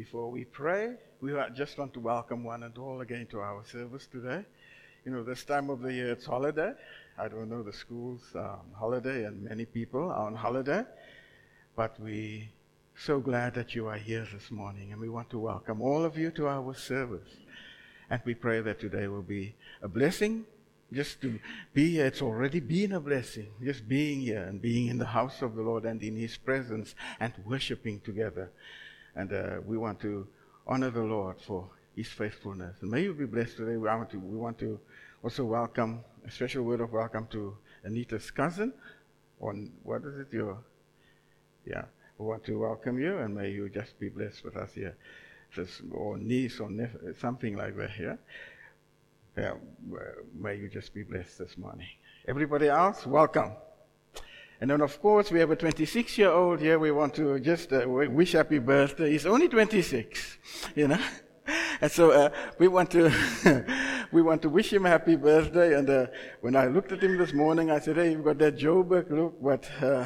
Before we pray, we just want to welcome one and all again to our service today. You know, this time of the year it's holiday. I don't know, the school's on holiday and many people are on holiday. But we so glad that you are here this morning and we want to welcome all of you to our service. And we pray that today will be a blessing just to be here, it's already been a blessing. Just being here and being in the house of the Lord and in His presence and worshiping together. And uh, we want to honor the Lord for His faithfulness. And may you be blessed today. We want to, we want to also welcome, a special word of welcome to Anita's cousin. On what is it? Your, yeah. We want to welcome you and may you just be blessed with us here. Just, or niece or nephew, something like that here. Yeah, may you just be blessed this morning. Everybody else, welcome. And then, of course, we have a 26 year old here. We want to just uh, wish happy birthday. He's only 26, you know. And so uh, we want to we want to wish him a happy birthday. And uh, when I looked at him this morning, I said, "Hey, you've got that Joburg look." But uh,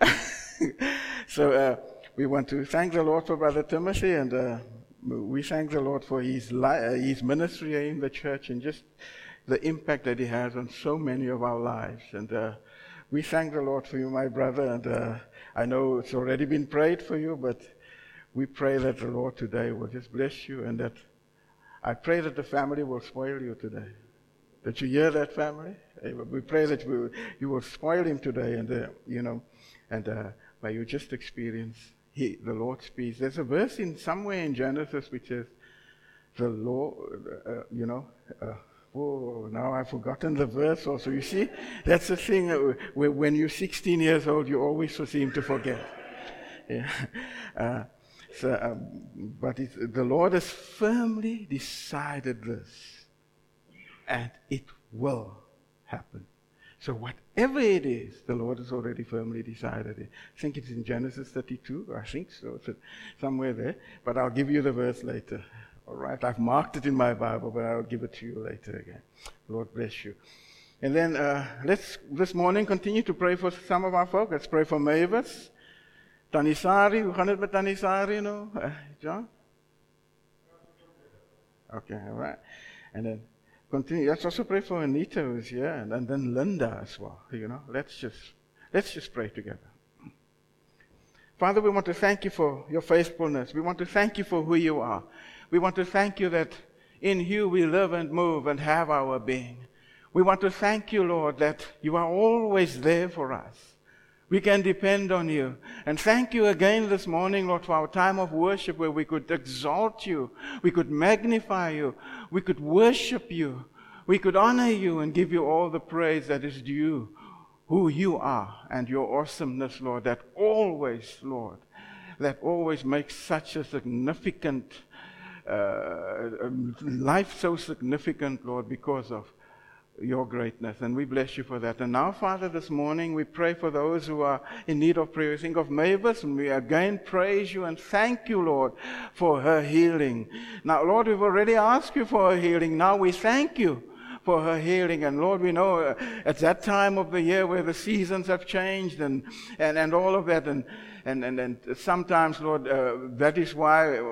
so uh, we want to thank the Lord for Brother Timothy and uh, we thank the Lord for his, li- his ministry in the church and just the impact that he has on so many of our lives. And we thank the Lord for you, my brother. And uh, I know it's already been prayed for you, but we pray that the Lord today will just bless you and that I pray that the family will spoil you today. That you hear that family? We pray that we, you will spoil him today and, uh, you know, and uh, may you just experience he, the Lord speaks. There's a verse in somewhere in Genesis which says, the Lord, uh, you know, oh, now I've forgotten the verse also. You see, that's the thing. Uh, when you're 16 years old, you always seem to forget. Yeah. Uh, so, um, but the Lord has firmly decided this, and it will happen. So whatever it is, the Lord has already firmly decided it. I think it's in Genesis 32. I think so. It's somewhere there. But I'll give you the verse later. All right. I've marked it in my Bible, but I'll give it to you later again. Lord bless you. And then uh, let's this morning continue to pray for some of our folk. Let's pray for Mavis. Tanisari, hoe gaan het met Tanisari nou? Uh, John? Okay, all right. And then continue. Let's also pray for Anita who's here, and, and then Linda as well. You know, let's just let's just pray together. Father, we want to thank you for your faithfulness. We want to thank you for who you are. We want to thank you that in you we live and move and have our being. We want to thank you, Lord, that you are always there for us. We can depend on you. And thank you again this morning, Lord, for our time of worship where we could exalt you, we could magnify you, we could worship you, we could honor you and give you all the praise that is due, who you are and your awesomeness, Lord, that always, Lord, that always makes such a significant life so significant, Lord, because of your greatness. And we bless you for that. And now, Father, this morning we pray for those who are in need of prayer. We think of Mavis, and we again praise you and thank you, Lord, for her healing. Now, Lord, we've already asked you for her healing. Now we thank you for her healing. And Lord, we know uh, at that time of the year where the seasons have changed and, and, and all of that. And, and, and, and sometimes, Lord, uh, that is why uh,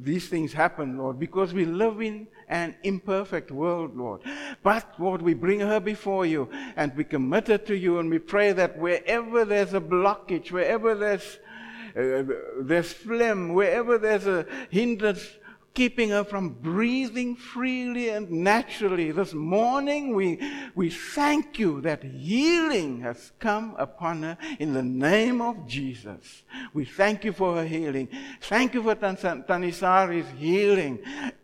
these things happen, Lord, because we live in an imperfect world, Lord. But, Lord, we bring her before you and we commit her to you and we pray that wherever there's a blockage, wherever there's uh, there's phlegm, wherever there's a hindrance, keeping her from breathing freely and naturally. This morning, we, we thank you that healing has come upon her in the name of Jesus. We thank you for her healing. Thank you for Tanisari's healing.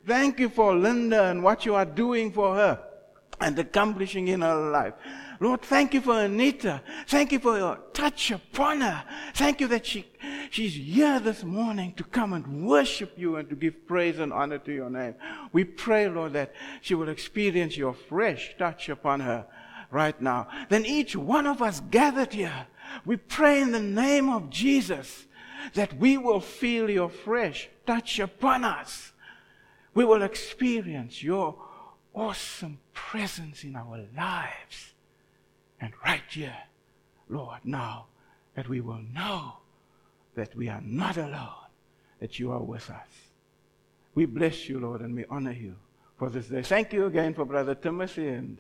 Thank you for Linda and what you are doing for her and accomplishing in her life. Lord, thank you for Anita. Thank you for your touch upon her. Thank you that she, she's here this morning to come and worship you and to give praise and honor to your name. We pray, Lord, that she will experience your fresh touch upon her right now. Then each one of us gathered here, we pray in the name of Jesus that we will feel your fresh touch upon us. We will experience your awesome presence in our lives. And right here, Lord, now that we will know that we are not alone, that you are with us. We bless you, Lord, and we honor you for this day. Thank you again for Brother Timothy and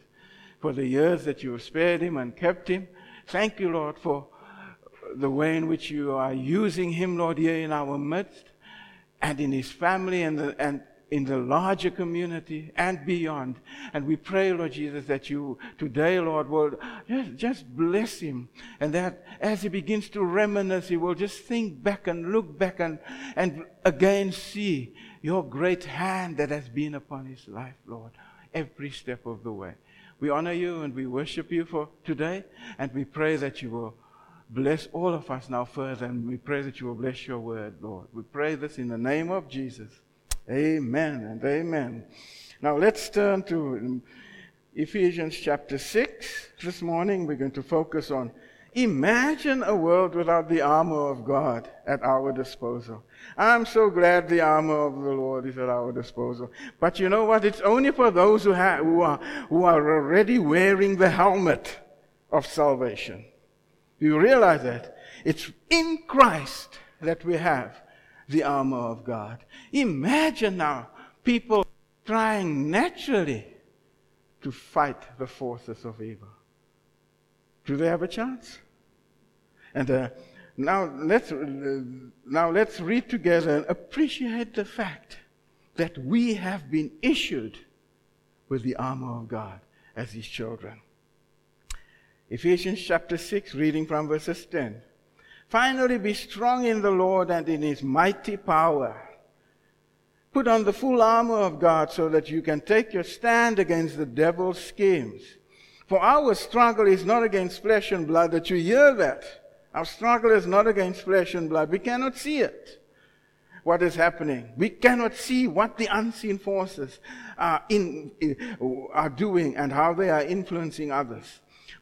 for the years that you have spared him and kept him. Thank you, Lord, for the way in which you are using him, Lord, here in our midst and in his family and, the, and in the larger community and beyond. And we pray, Lord Jesus, that you today, Lord, will just, just bless him. And that as he begins to reminisce, he will just think back and look back and, and again see your great hand that has been upon his life, Lord, every step of the way. We honor you and we worship you for today. And we pray that you will bless all of us now further. And we pray that you will bless your word, Lord. We pray this in the name of Jesus. Amen and amen. Now let's turn to Ephesians chapter 6. This morning we're going to focus on imagine a world without the armor of God at our disposal. I'm so glad the armor of the Lord is at our disposal. But you know what? It's only for those who, have, who, are, who are already wearing the helmet of salvation. You realize that? It's in Christ that we have the armor of God. Imagine now people trying naturally to fight the forces of evil. Do they have a chance? And uh, now let's uh, now let's read together and appreciate the fact that we have been issued with the armor of God as His children. Ephesians chapter 6, reading from verses 10. Finally, be strong in the Lord and in his mighty power. Put on the full armor of God so that you can take your stand against the devil's schemes. For our struggle is not against flesh and blood, that you hear that. Our struggle is not against flesh and blood. We cannot see it. What is happening? We cannot see what the unseen forces are, in, are doing and how they are influencing others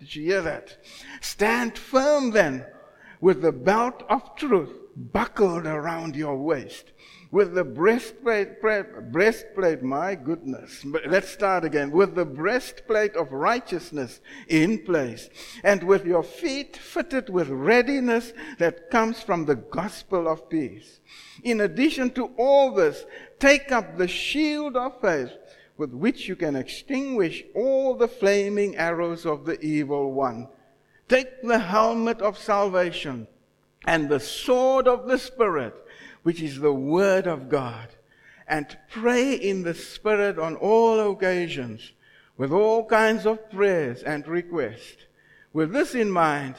Did you hear that? Stand firm then with the belt of truth buckled around your waist. With the breastplate, breastplate, my goodness. Let's start again. With the breastplate of righteousness in place. And with your feet fitted with readiness that comes from the gospel of peace. In addition to all this, take up the shield of faith with which you can extinguish all the flaming arrows of the evil one. Take the helmet of salvation and the sword of the Spirit, which is the Word of God, and pray in the Spirit on all occasions with all kinds of prayers and requests. With this in mind,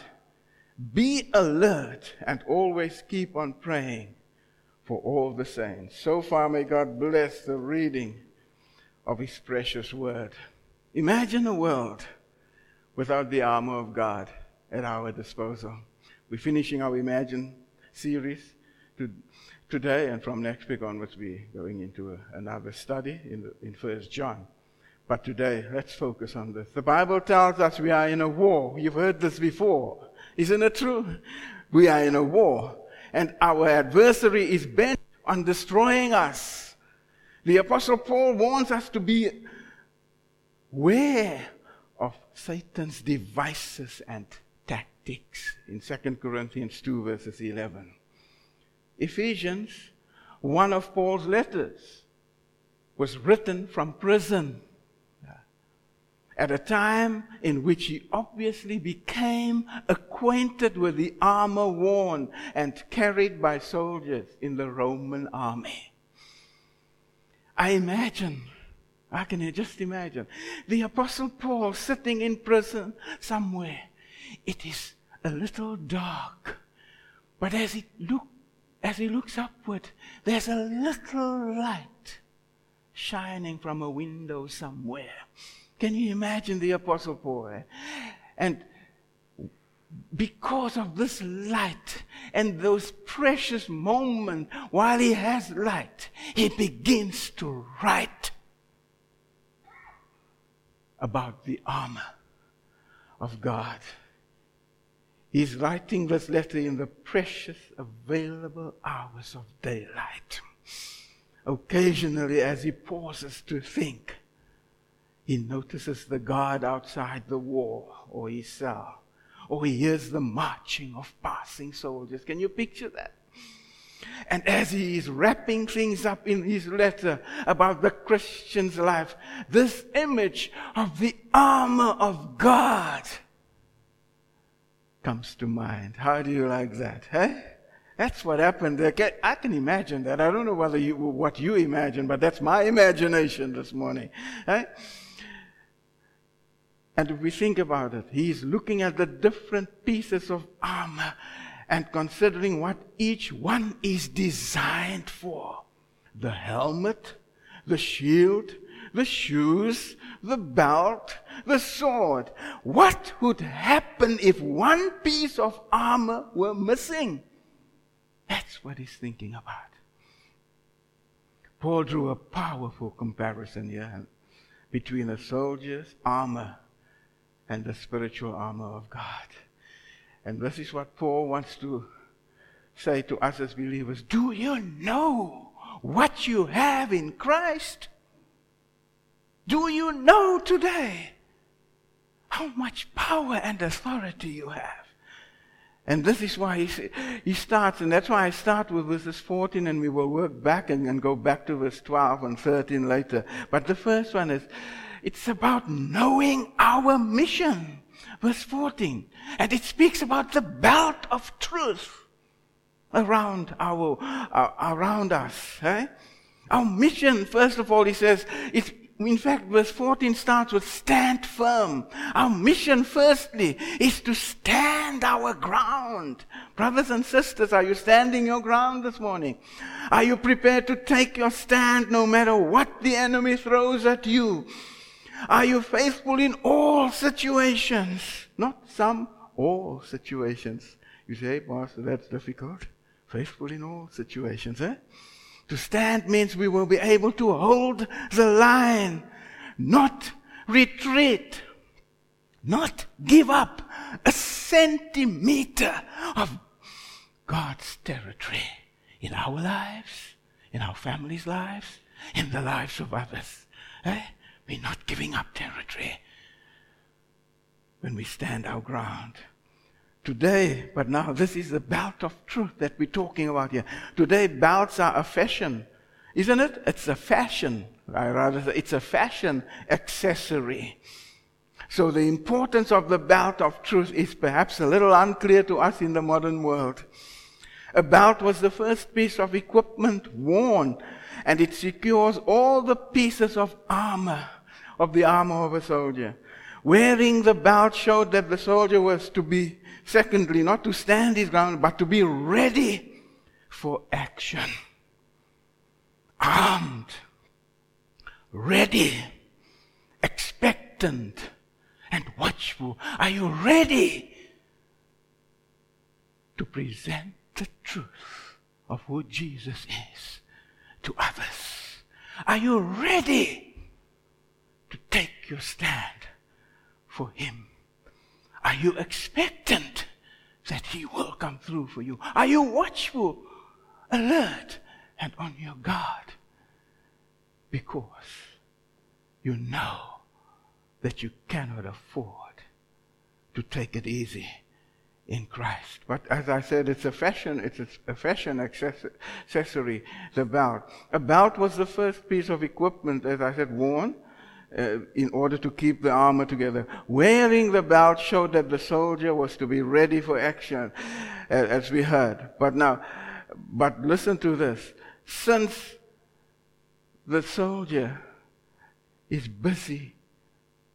be alert and always keep on praying for all the saints. So far, may God bless the reading of His precious Word. Imagine a world without the armor of God at our disposal. We're finishing our Imagine series to, today, and from next week onwards, we're going into a, another study in, the, in First John. But today, let's focus on this. The Bible tells us we are in a war. You've heard this before. Isn't it true? We are in a war, and our adversary is bent on destroying us. The Apostle Paul warns us to be aware of Satan's devices and tactics in 2 Corinthians 2, verses 11. Ephesians, one of Paul's letters, was written from prison at a time in which he obviously became acquainted with the armor worn and carried by soldiers in the Roman army. I imagine, I can just imagine, the Apostle Paul sitting in prison somewhere it is a little dark. But as he, look, as he looks upward, there's a little light shining from a window somewhere. Can you imagine the Apostle Paul? And because of this light and those precious moments while he has light, he begins to write about the armor of God. He's writing this letter in the precious available hours of daylight. Occasionally, as he pauses to think, he notices the guard outside the wall or his cell, Oh, or he hears the marching of passing soldiers. Can you picture that? And as he is wrapping things up in his letter about the Christian's life, this image of the armor of God comes to mind. How do you like that? Hey? That's what happened there. I can imagine that. I don't know whether you, what you imagine, but that's my imagination this morning. Hey? And if we think about it, he's looking at the different pieces of armor and considering what each one is designed for the helmet, the shield, the shoes, the belt, the sword. What would happen if one piece of armor were missing? That's what he's thinking about. Paul drew a powerful comparison here between a soldier's armor and the spiritual armor of God. And this is what Paul wants to say to us as believers. Do you know what you have in Christ? Do you know today how much power and authority you have? And this is why he, he starts, and that's why I start with verses 14, and we will work back and, and go back to verse 12 and 13 later. But the first one is, it's about knowing our mission verse 14. And it speaks about the belt of truth around our, uh, around us. Eh? Our mission, first of all, he says, in fact, verse 14 starts with stand firm. Our mission, firstly, is to stand our ground. Brothers and sisters, are you standing your ground this morning? Are you prepared to take your stand no matter what the enemy throws at you? Are you faithful in all situations? Not some, all situations. You say, Pastor, that's difficult. Faithful in all situations, eh? To stand means we will be able to hold the line, not retreat, not give up a centimeter of God's territory in our lives, in our families' lives, in the lives of others. Eh? We're not giving up territory when we stand our ground. Today, but now this is the belt of truth that we're talking about here. Today, belts are a fashion, isn't it? It's a fashion. I rather say it's a fashion accessory. So the importance of the belt of truth is perhaps a little unclear to us in the modern world. A belt was the first piece of equipment worn, and it secures all the pieces of armor of the armor of a soldier. Wearing the belt showed that the soldier was to be, secondly, not to stand his ground, but to be ready for action. Armed, ready, expectant, and watchful. Are you ready to present the truth of who Jesus is to others? Are you ready? To take your stand for Him? Are you expectant that He will come through for you? Are you watchful, alert, and on your guard? Because you know that you cannot afford to take it easy in Christ. But as I said, it's a fashion, it's a fashion accessory, the belt. A belt was the first piece of equipment, as I said, worn uh, in order to keep the armor together. Wearing the belt showed that the soldier was to be ready for action, uh, as we heard. But now, but listen to this. Since the soldier is busy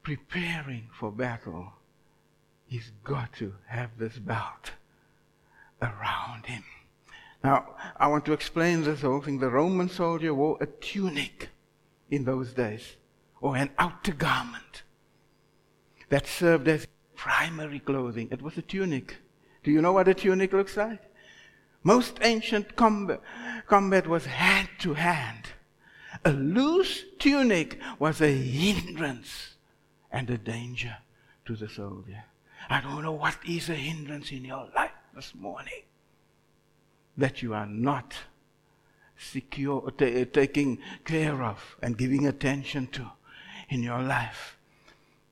preparing for battle, he's got to have this belt around him. Now, I want to explain this whole thing. The Roman soldier wore a tunic in those days or an outer garment that served as primary clothing. It was a tunic. Do you know what a tunic looks like? Most ancient combat, combat was hand to hand. A loose tunic was a hindrance and a danger to the soldier. I don't know what is a hindrance in your life this morning that you are not secure, t- taking care of and giving attention to in your life.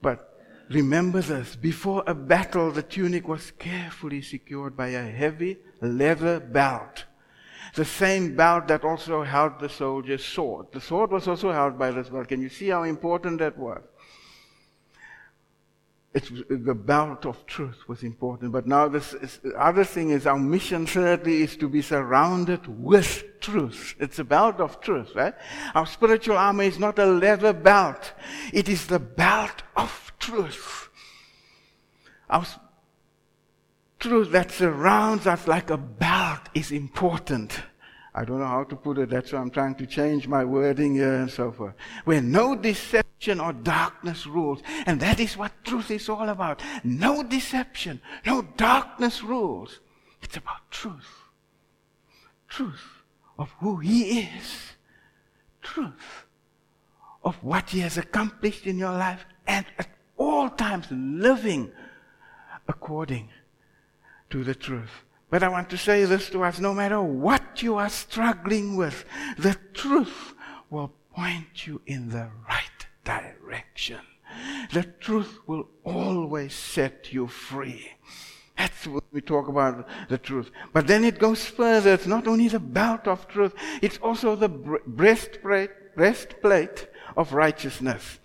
But remember this before a battle, the tunic was carefully secured by a heavy leather belt. The same belt that also held the soldier's sword. The sword was also held by this belt. Can you see how important that was? It's, the belt of truth was important. But now this is, other thing is our mission thirdly is to be surrounded with truth. It's a belt of truth, right? Our spiritual armor is not a leather belt. It is the belt of truth. Our truth that surrounds us like a belt is important. I don't know how to put it. That's why I'm trying to change my wording here and so forth. Where no deception or darkness rules. And that is what truth is all about. No deception, no darkness rules. It's about truth. Truth of who He is. Truth of what He has accomplished in your life. And at all times living according to the truth. But I want to say this to us no matter what you are struggling with, the truth will point you in the right direction. The truth will always set you free. That's what we talk about the truth. But then it goes further. It's not only the belt of truth, it's also the breastplate, breastplate of righteousness.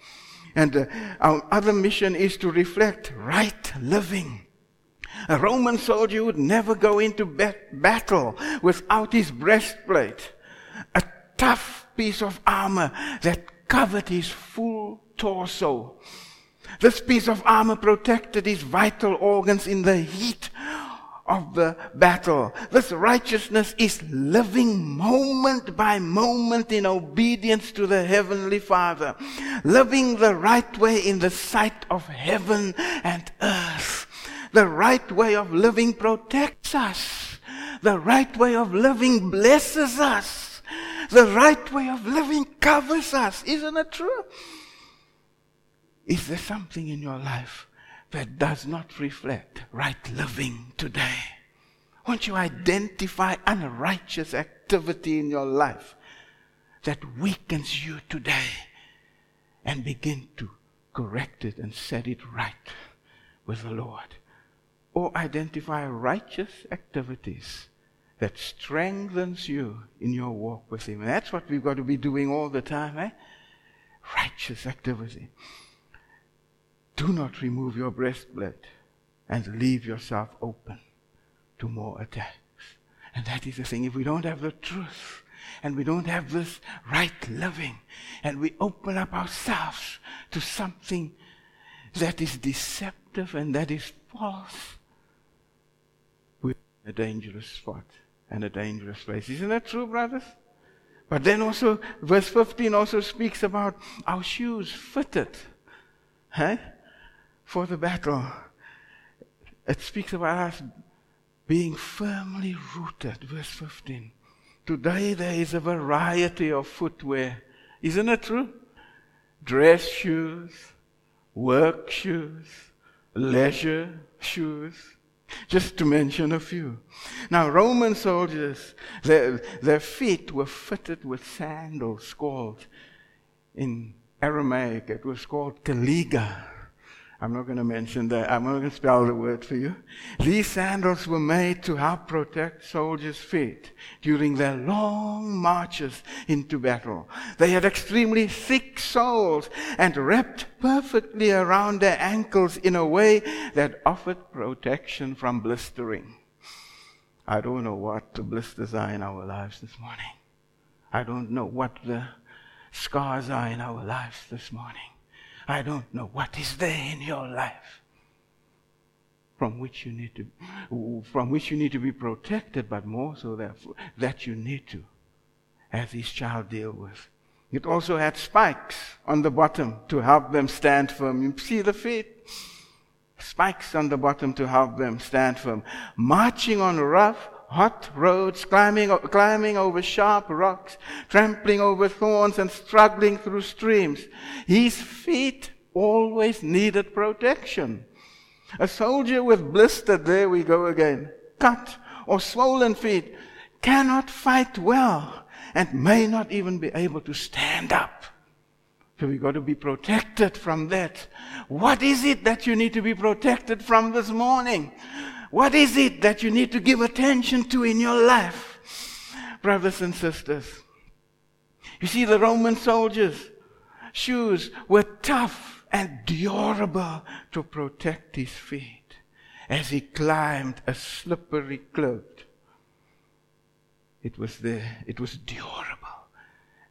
And uh, our other mission is to reflect right living. A Roman soldier would never go into battle without his breastplate, a tough piece of armor that covered his full torso. This piece of armor protected his vital organs in the heat of the battle. This righteousness is living moment by moment in obedience to the Heavenly Father, living the right way in the sight of heaven and earth. The right way of living protects us. The right way of living blesses us. The right way of living covers us. Isn't it true? Is there something in your life that does not reflect right living today? Won't you identify unrighteous activity in your life that weakens you today and begin to correct it and set it right with the Lord? or identify righteous activities that strengthens you in your walk with him. And that's what we've got to be doing all the time, eh? Righteous activity. Do not remove your breastplate and leave yourself open to more attacks. And that is the thing. If we don't have the truth and we don't have this right living and we open up ourselves to something that is deceptive and that is false, we're in a dangerous spot and a dangerous place. Isn't that true, brothers? But then also, verse 15 also speaks about our shoes fitted huh, for the battle. It speaks about us being firmly rooted. Verse 15. Today there is a variety of footwear. Isn't it true? Dress shoes, work shoes, leisure shoes, just to mention a few. Now, Roman soldiers, their, their feet were fitted with sandals called, in Aramaic, it was called caliga. I'm not going to mention that. I'm not going to spell the word for you. These sandals were made to help protect soldiers' feet during their long marches into battle. They had extremely thick soles and wrapped perfectly around their ankles in a way that offered protection from blistering. I don't know what the blisters are in our lives this morning. I don't know what the scars are in our lives this morning. I don't know what is there in your life from which you need to from which you need to be protected, but more so that that you need to, as this child deal with. It also had spikes on the bottom to help them stand firm. You see the feet? spikes on the bottom to help them stand firm, marching on rough, hot roads, climbing, climbing over sharp rocks, trampling over thorns, and struggling through streams. His feet always needed protection. A soldier with blistered, there we go again, cut or swollen feet cannot fight well and may not even be able to stand up. So we've got to be protected from that. What is it that you need to be protected from this morning? What is it that you need to give attention to in your life? Brothers and sisters, you see, the Roman soldiers' shoes were tough and durable to protect his feet as he climbed a slippery cliff. It was there, it was durable.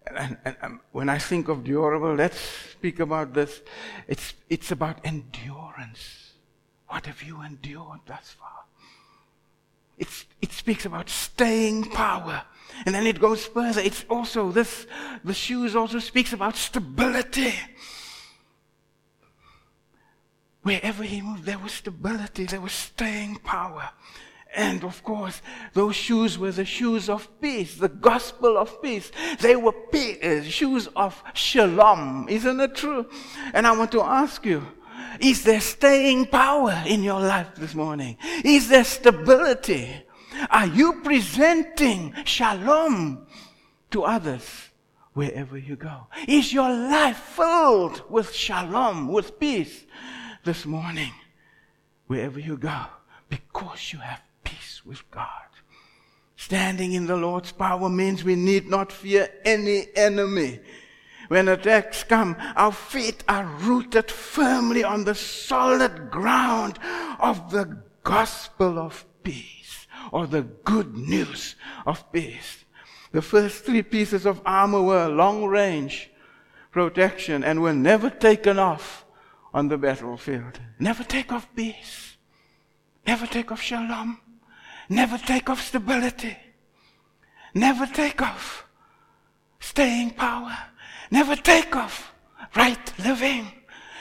And, and, and, when I think of durable, let's speak about this. It's, it's about endurance. What have you endured thus far? It's, it speaks about staying power. And then it goes further. It's also this, the shoes also speaks about stability. Wherever he moved, there was stability, there was staying power. And of course, those shoes were the shoes of peace, the gospel of peace. They were shoes of shalom. Isn't it true? And I want to ask you, is there staying power in your life this morning? Is there stability? Are you presenting shalom to others wherever you go? Is your life filled with shalom, with peace this morning, wherever you go? Because you have peace with God. Standing in the Lord's power means we need not fear any enemy. When attacks come, our feet are rooted firmly on the solid ground of the gospel of peace or the good news of peace. The first three pieces of armor were long range protection and were never taken off on the battlefield. Never take off peace. Never take off shalom. Never take off stability. Never take off staying power. Never take off right living.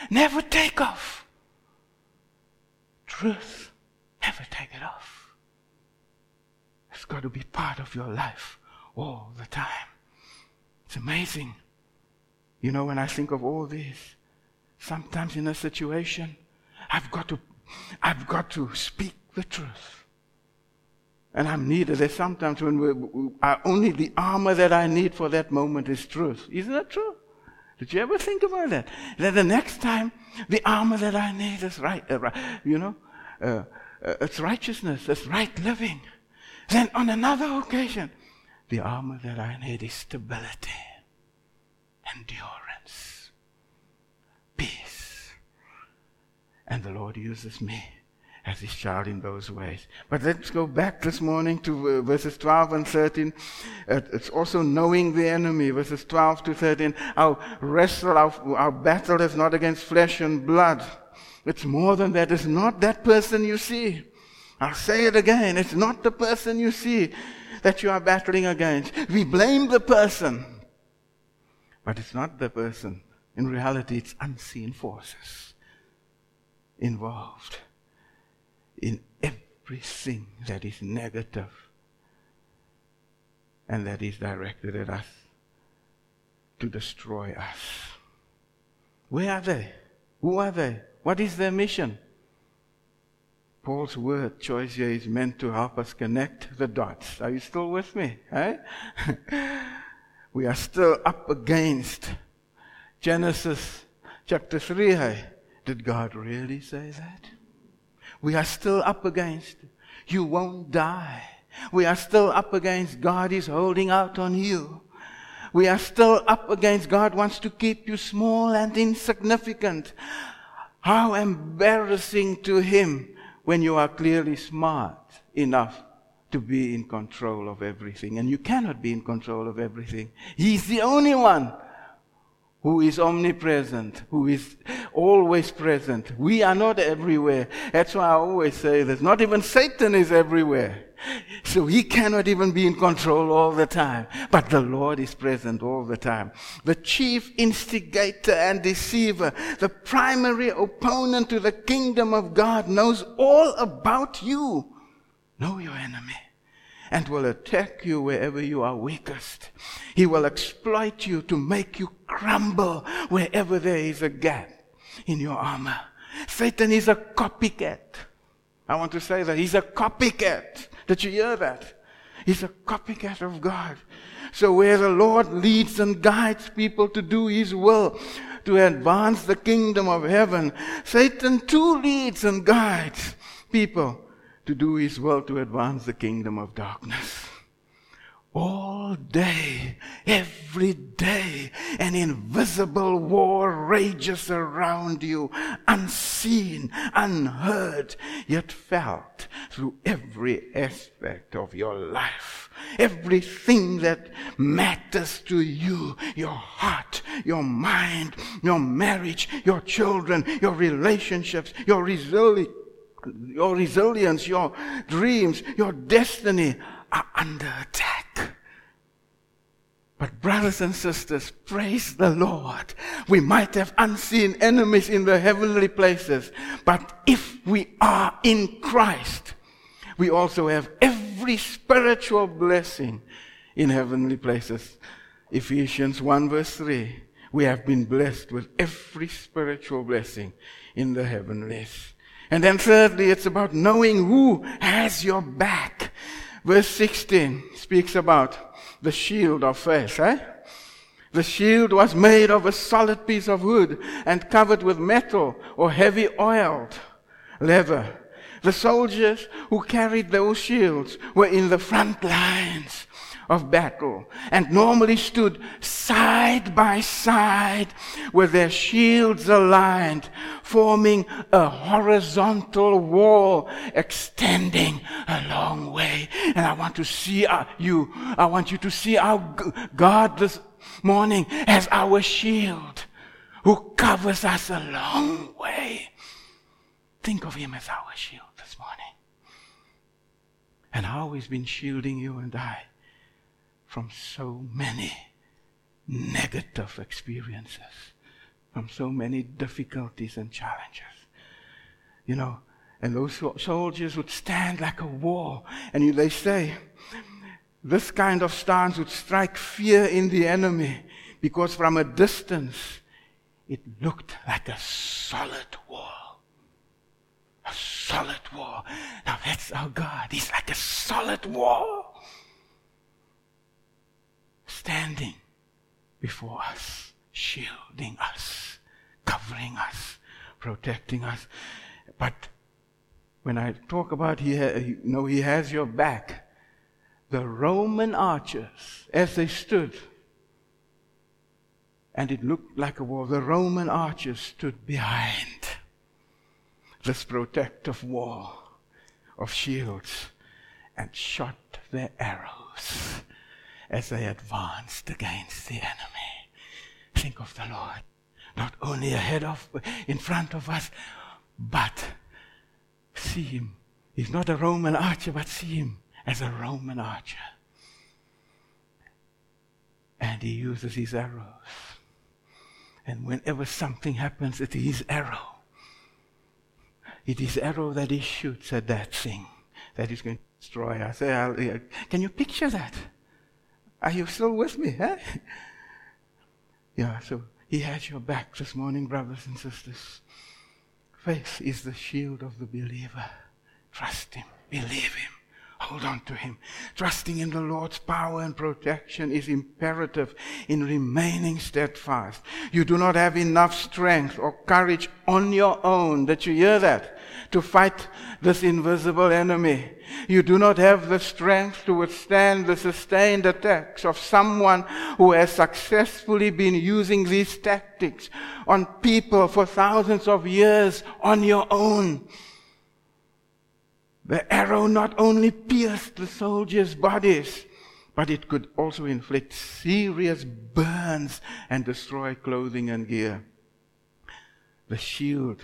Never take off truth. Never take it off. It's got to be part of your life all the time. It's amazing. You know, when I think of all this, sometimes in a situation, I've got to, I've got to speak the truth and I'm needed. There's sometimes when we, we only the armor that I need for that moment is truth. Isn't that true? Did you ever think about that? That the next time the armor that I need is right, uh, right you know, uh, uh, it's righteousness, it's right living. Then on another occasion, the armor that I need is stability, endurance, peace. And the Lord uses me as his child in those ways. But let's go back this morning to uh, verses 12 and 13. Uh, it's also knowing the enemy, verses 12 to 13. Our wrestle, our, our battle is not against flesh and blood. It's more than that. It's not that person you see. I'll say it again. It's not the person you see that you are battling against. We blame the person, but it's not the person. In reality, it's unseen forces involved in everything that is negative and that is directed at us to destroy us. Where are they? Who are they? What is their mission? Paul's word choice here is meant to help us connect the dots. Are you still with me? Eh? we are still up against Genesis chapter 3. Hey? Did God really say that? We are still up against you won't die. We are still up against God is holding out on you. We are still up against God wants to keep you small and insignificant. How embarrassing to Him when you are clearly smart enough to be in control of everything. And you cannot be in control of everything. He's the only one who is omnipresent, who is always present. We are not everywhere. That's why I always say this. Not even Satan is everywhere. So he cannot even be in control all the time. But the Lord is present all the time. The chief instigator and deceiver, the primary opponent to the kingdom of God knows all about you. Know your enemy and will attack you wherever you are weakest. He will exploit you to make you crumble wherever there is a gap in your armor. Satan is a copycat. I want to say that he's a copycat. Did you hear that? He's a copycat of God. So where the Lord leads and guides people to do his will, to advance the kingdom of heaven, Satan too leads and guides people to do his will to advance the kingdom of darkness. All day, every day, an invisible war rages around you, unseen, unheard, yet felt through every aspect of your life. Everything that matters to you, your heart, your mind, your marriage, your children, your relationships, your resilience, your resilience, your dreams, your destiny are under attack. But, brothers and sisters, praise the Lord. We might have unseen enemies in the heavenly places, but if we are in Christ, we also have every spiritual blessing in heavenly places. Ephesians 1 verse 3. We have been blessed with every spiritual blessing in the heavenlies. And then thirdly, it's about knowing who has your back. Verse 16 speaks about the shield of faith, eh? The shield was made of a solid piece of wood and covered with metal or heavy oiled leather. The soldiers who carried those shields were in the front lines of battle and normally stood side by side with their shields aligned, forming a horizontal wall extending a long way. And I want to see uh, you, I want you to see our God this morning as our shield who covers us a long way. Think of him as our shield this morning. And how he's been shielding you and I from so many negative experiences, from so many difficulties and challenges. You know, and those soldiers would stand like a wall, and they say, this kind of stance would strike fear in the enemy because from a distance it looked like a solid wall. A solid wall. Now that's our God. He's like a solid wall standing before us, shielding us, covering us, protecting us. But when I talk about he, ha- you know, he has your back, the Roman archers, as they stood, and it looked like a wall, the Roman archers stood behind this protective wall of shields and shot their arrows as they advanced against the enemy. Think of the Lord, not only ahead of, in front of us, but see him. He's not a Roman archer, but see him as a Roman archer. And he uses his arrows. And whenever something happens, it is arrow. It is arrow that he shoots at that thing that is going to destroy us. Can you picture that? Are you still with me? Huh? Yeah, so he has your back this morning, brothers and sisters. Faith is the shield of the believer. Trust him, believe him, hold on to him. Trusting in the Lord's power and protection is imperative in remaining steadfast. You do not have enough strength or courage on your own. Did you hear that? To fight this invisible enemy. You do not have the strength to withstand the sustained attacks of someone who has successfully been using these tactics on people for thousands of years on your own. The arrow not only pierced the soldiers' bodies, but it could also inflict serious burns and destroy clothing and gear. the shield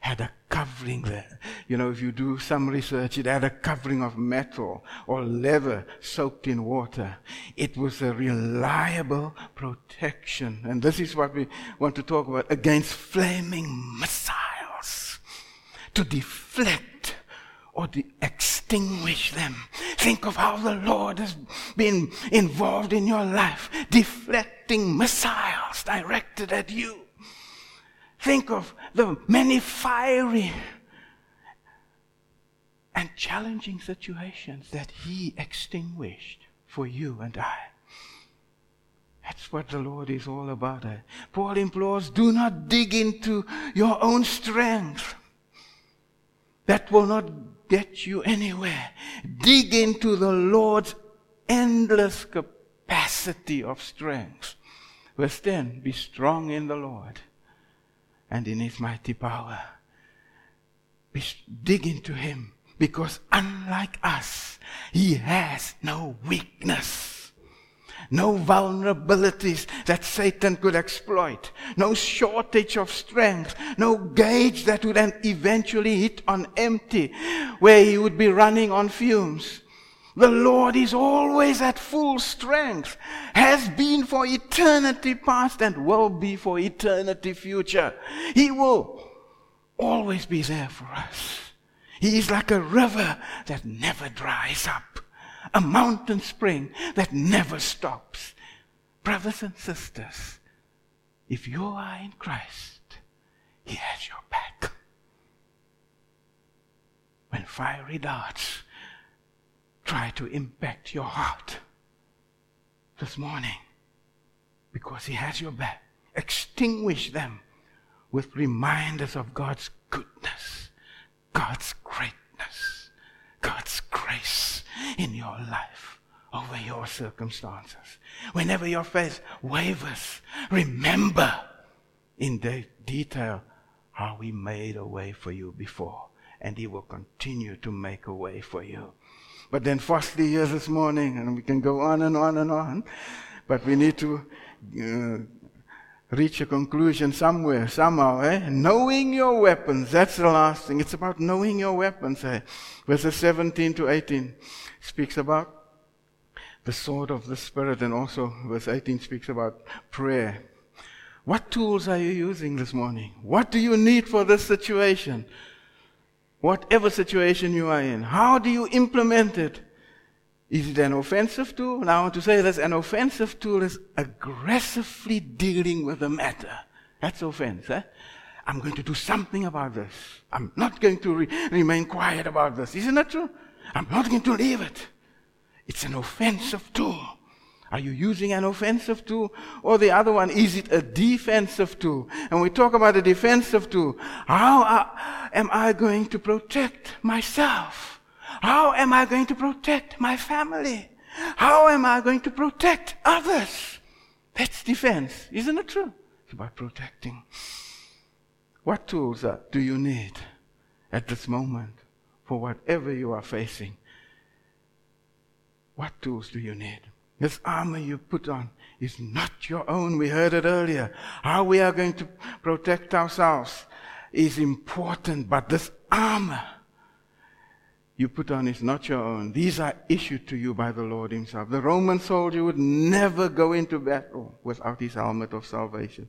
had a covering there. You know, if you do some research, it had a covering of metal or leather soaked in water. It was a reliable protection. And this is what we want to talk about against flaming missiles to deflect or to extinguish them. Think of how the Lord has been involved in your life, deflecting missiles directed at you. Think of the many fiery and challenging situations that He extinguished for you and I. That's what the Lord is all about. Eh? Paul implores do not dig into your own strength. That will not get you anywhere. Dig into the Lord's endless capacity of strength. Verse 10 Be strong in the Lord and in his mighty power. We dig into him because unlike us, he has no weakness, no vulnerabilities that Satan could exploit, no shortage of strength, no gauge that would eventually hit on empty, where he would be running on fumes. The Lord is always at full strength, has been for eternity past, and will be for eternity future. He will always be there for us. He is like a river that never dries up, a mountain spring that never stops. Brothers and sisters, if you are in Christ, He has your back. When fiery darts try to impact your heart this morning because He has your back. Extinguish them with reminders of God's goodness, God's greatness, God's grace in your life over your circumstances. Whenever your faith wavers, remember in de- detail how He made a way for you before, and He will continue to make a way for you. But then firstly here this morning, and we can go on and on and on, but we need to uh, reach a conclusion somewhere, somehow. Eh? Knowing your weapons, that's the last thing. It's about knowing your weapons. Eh? Verses 17 to 18 speaks about the sword of the Spirit, and also verse 18 speaks about prayer. What tools are you using this morning? What do you need for this situation? Whatever situation you are in. How do you implement it? Is it an offensive tool? Now, to say this an offensive tool is aggressively dealing with the matter. That's offense. Eh? I'm going to do something about this. I'm not going to re- remain quiet about this. Isn't that true? I'm not going to leave it. It's an offensive tool. Are you using an offensive tool or the other one? Is it a defensive tool? And we talk about a defensive tool. How am I going to protect myself? How am I going to protect my family? How am I going to protect others? That's defense. Isn't it true? It's about protecting. What tools do you need at this moment for whatever you are facing? What tools do you need? This armor you put on is not your own. We heard it earlier. How we are going to protect ourselves is important, but this armor you put on is not your own. These are issued to you by the Lord Himself. The Roman soldier would never go into battle without his helmet of salvation.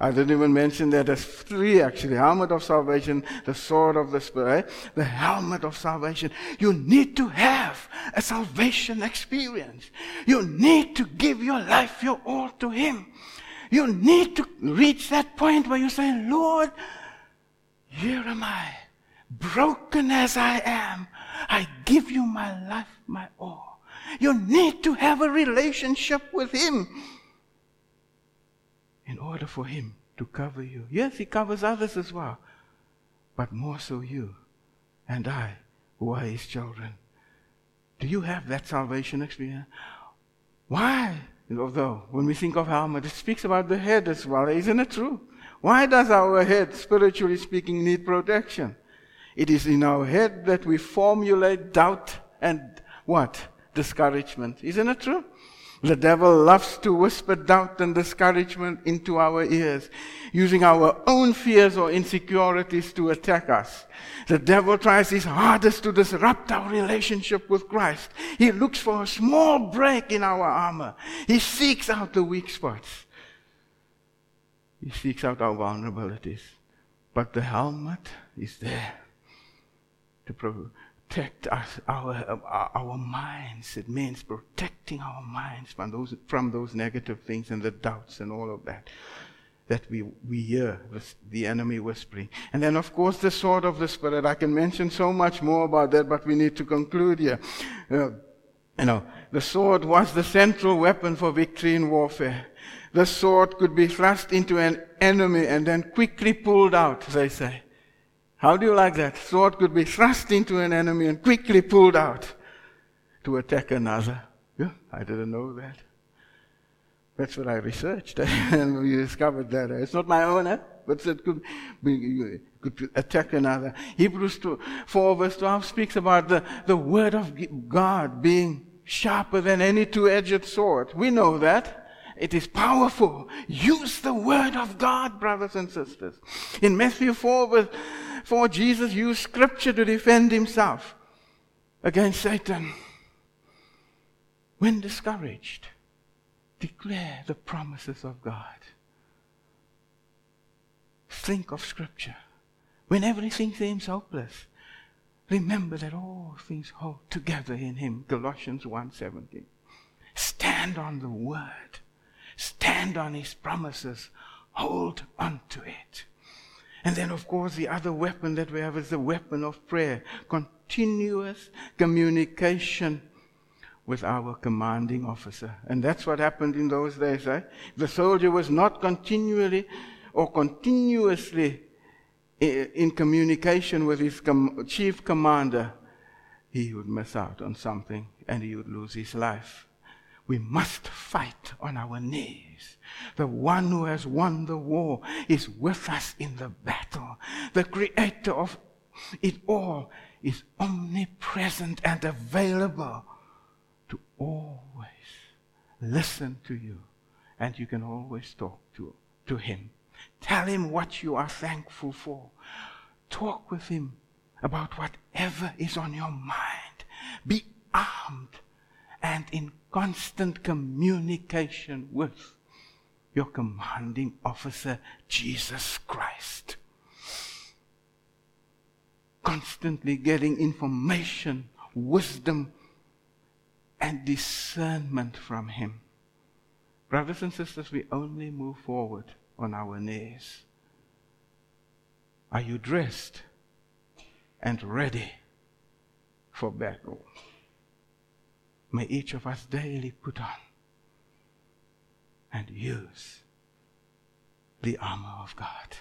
I didn't even mention that there's three actually. Helmet of salvation, the sword of the Spirit, the helmet of salvation. You need to have a salvation experience. You need to give your life, your all to Him. You need to reach that point where you say, Lord, here am I, broken as I am. I give you my life, my all. You need to have a relationship with Him in order for Him to cover you. Yes, He covers others as well, but more so you and I, who are His children. Do you have that salvation experience? Why? Although, when we think of helmet, it speaks about the head as well. Isn't it true? Why does our head, spiritually speaking, need protection? It is in our head that we formulate doubt and what? Discouragement. Isn't it true? The devil loves to whisper doubt and discouragement into our ears, using our own fears or insecurities to attack us. The devil tries his hardest to disrupt our relationship with Christ. He looks for a small break in our armor. He seeks out the weak spots. He seeks out our vulnerabilities. But the helmet is there to protect us, our, our, minds. It means protecting our minds from those, from those negative things and the doubts and all of that that we, we hear the enemy whispering. And then, of course, the sword of the Spirit. I can mention so much more about that, but we need to conclude here. Uh, you know, the sword was the central weapon for victory in warfare. The sword could be thrust into an enemy and then quickly pulled out, they say. How do you like that? Sword could be thrust into an enemy and quickly pulled out to attack another. Yeah, I didn't know that. That's what I researched, and we discovered that. It's not my own, eh? but it could, be, could attack another. Hebrews 2, 4 verse 12 speaks about the, the word of God being sharper than any two-edged sword. We know that. It is powerful. Use the word of God, brothers and sisters. In Matthew 4 verse for Jesus used scripture to defend himself against Satan. When discouraged, declare the promises of God. Think of scripture. When everything seems hopeless, remember that all things hold together in him. Colossians 1:17. Stand on the word. Stand on his promises. Hold on to it. And then, of course, the other weapon that we have is the weapon of prayer. Continuous communication with our commanding officer. And that's what happened in those days. Eh? The soldier was not continually or continuously in communication with his com- chief commander. He would miss out on something and he would lose his life. We must fight on our knees. The one who has won the war is with us in the battle. The creator of it all is omnipresent and available to always listen to you. And you can always talk to, to him. Tell him what you are thankful for. Talk with him about whatever is on your mind. Be armed and in constant communication with your commanding officer, Jesus Christ. Constantly getting information, wisdom, and discernment from Him. Brothers and sisters, we only move forward on our knees. Are you dressed and ready for battle? May each of us daily put on and use the armor of God.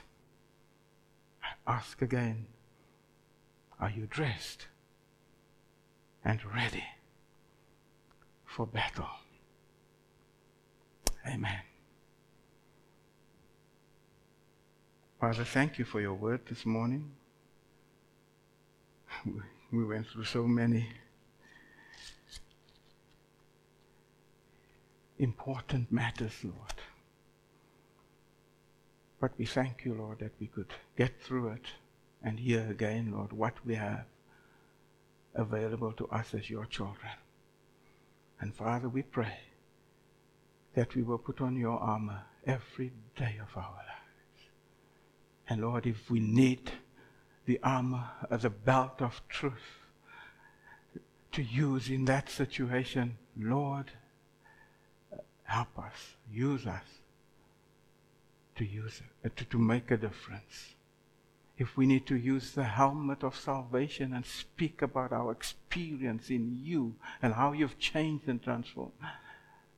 I ask again, are you dressed and ready for battle? Amen. Father, thank you for your word this morning. We went through so many important matters, Lord. But we thank you, Lord, that we could get through it and hear again, Lord, what we have available to us as your children. And Father, we pray that we will put on your armor every day of our lives. And Lord, if we need the armor uh, as a belt of truth to use in that situation, Lord, help us, use us to use it, uh, to, to make a difference. If we need to use the helmet of salvation and speak about our experience in you and how you've changed and transformed,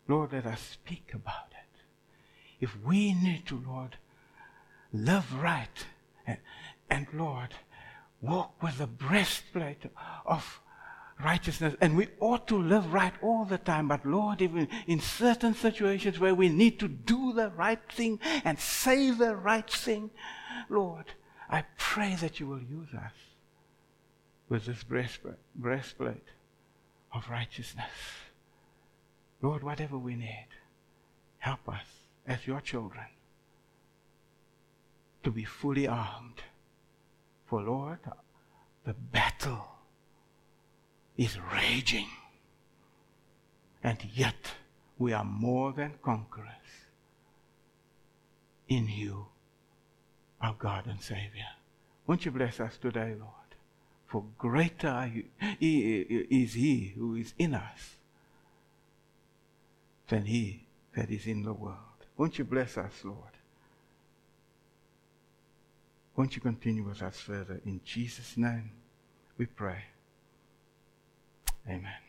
Lord, let us speak about it. If we need to, Lord, live right and, and Lord, walk with the breastplate of righteousness. And we ought to live right all the time. But Lord, even in certain situations where we need to do the right thing and say the right thing, Lord, I pray that you will use us with this breastplate, of righteousness. Lord, whatever we need, help us as your children to be fully armed. For Lord, the battle is raging. And yet we are more than conquerors in you, our God and Savior. Won't you bless us today, Lord? For greater is He who is in us than He that is in the world. Won't you bless us, Lord? Won't you continue with us further? In Jesus' name we pray. Amen.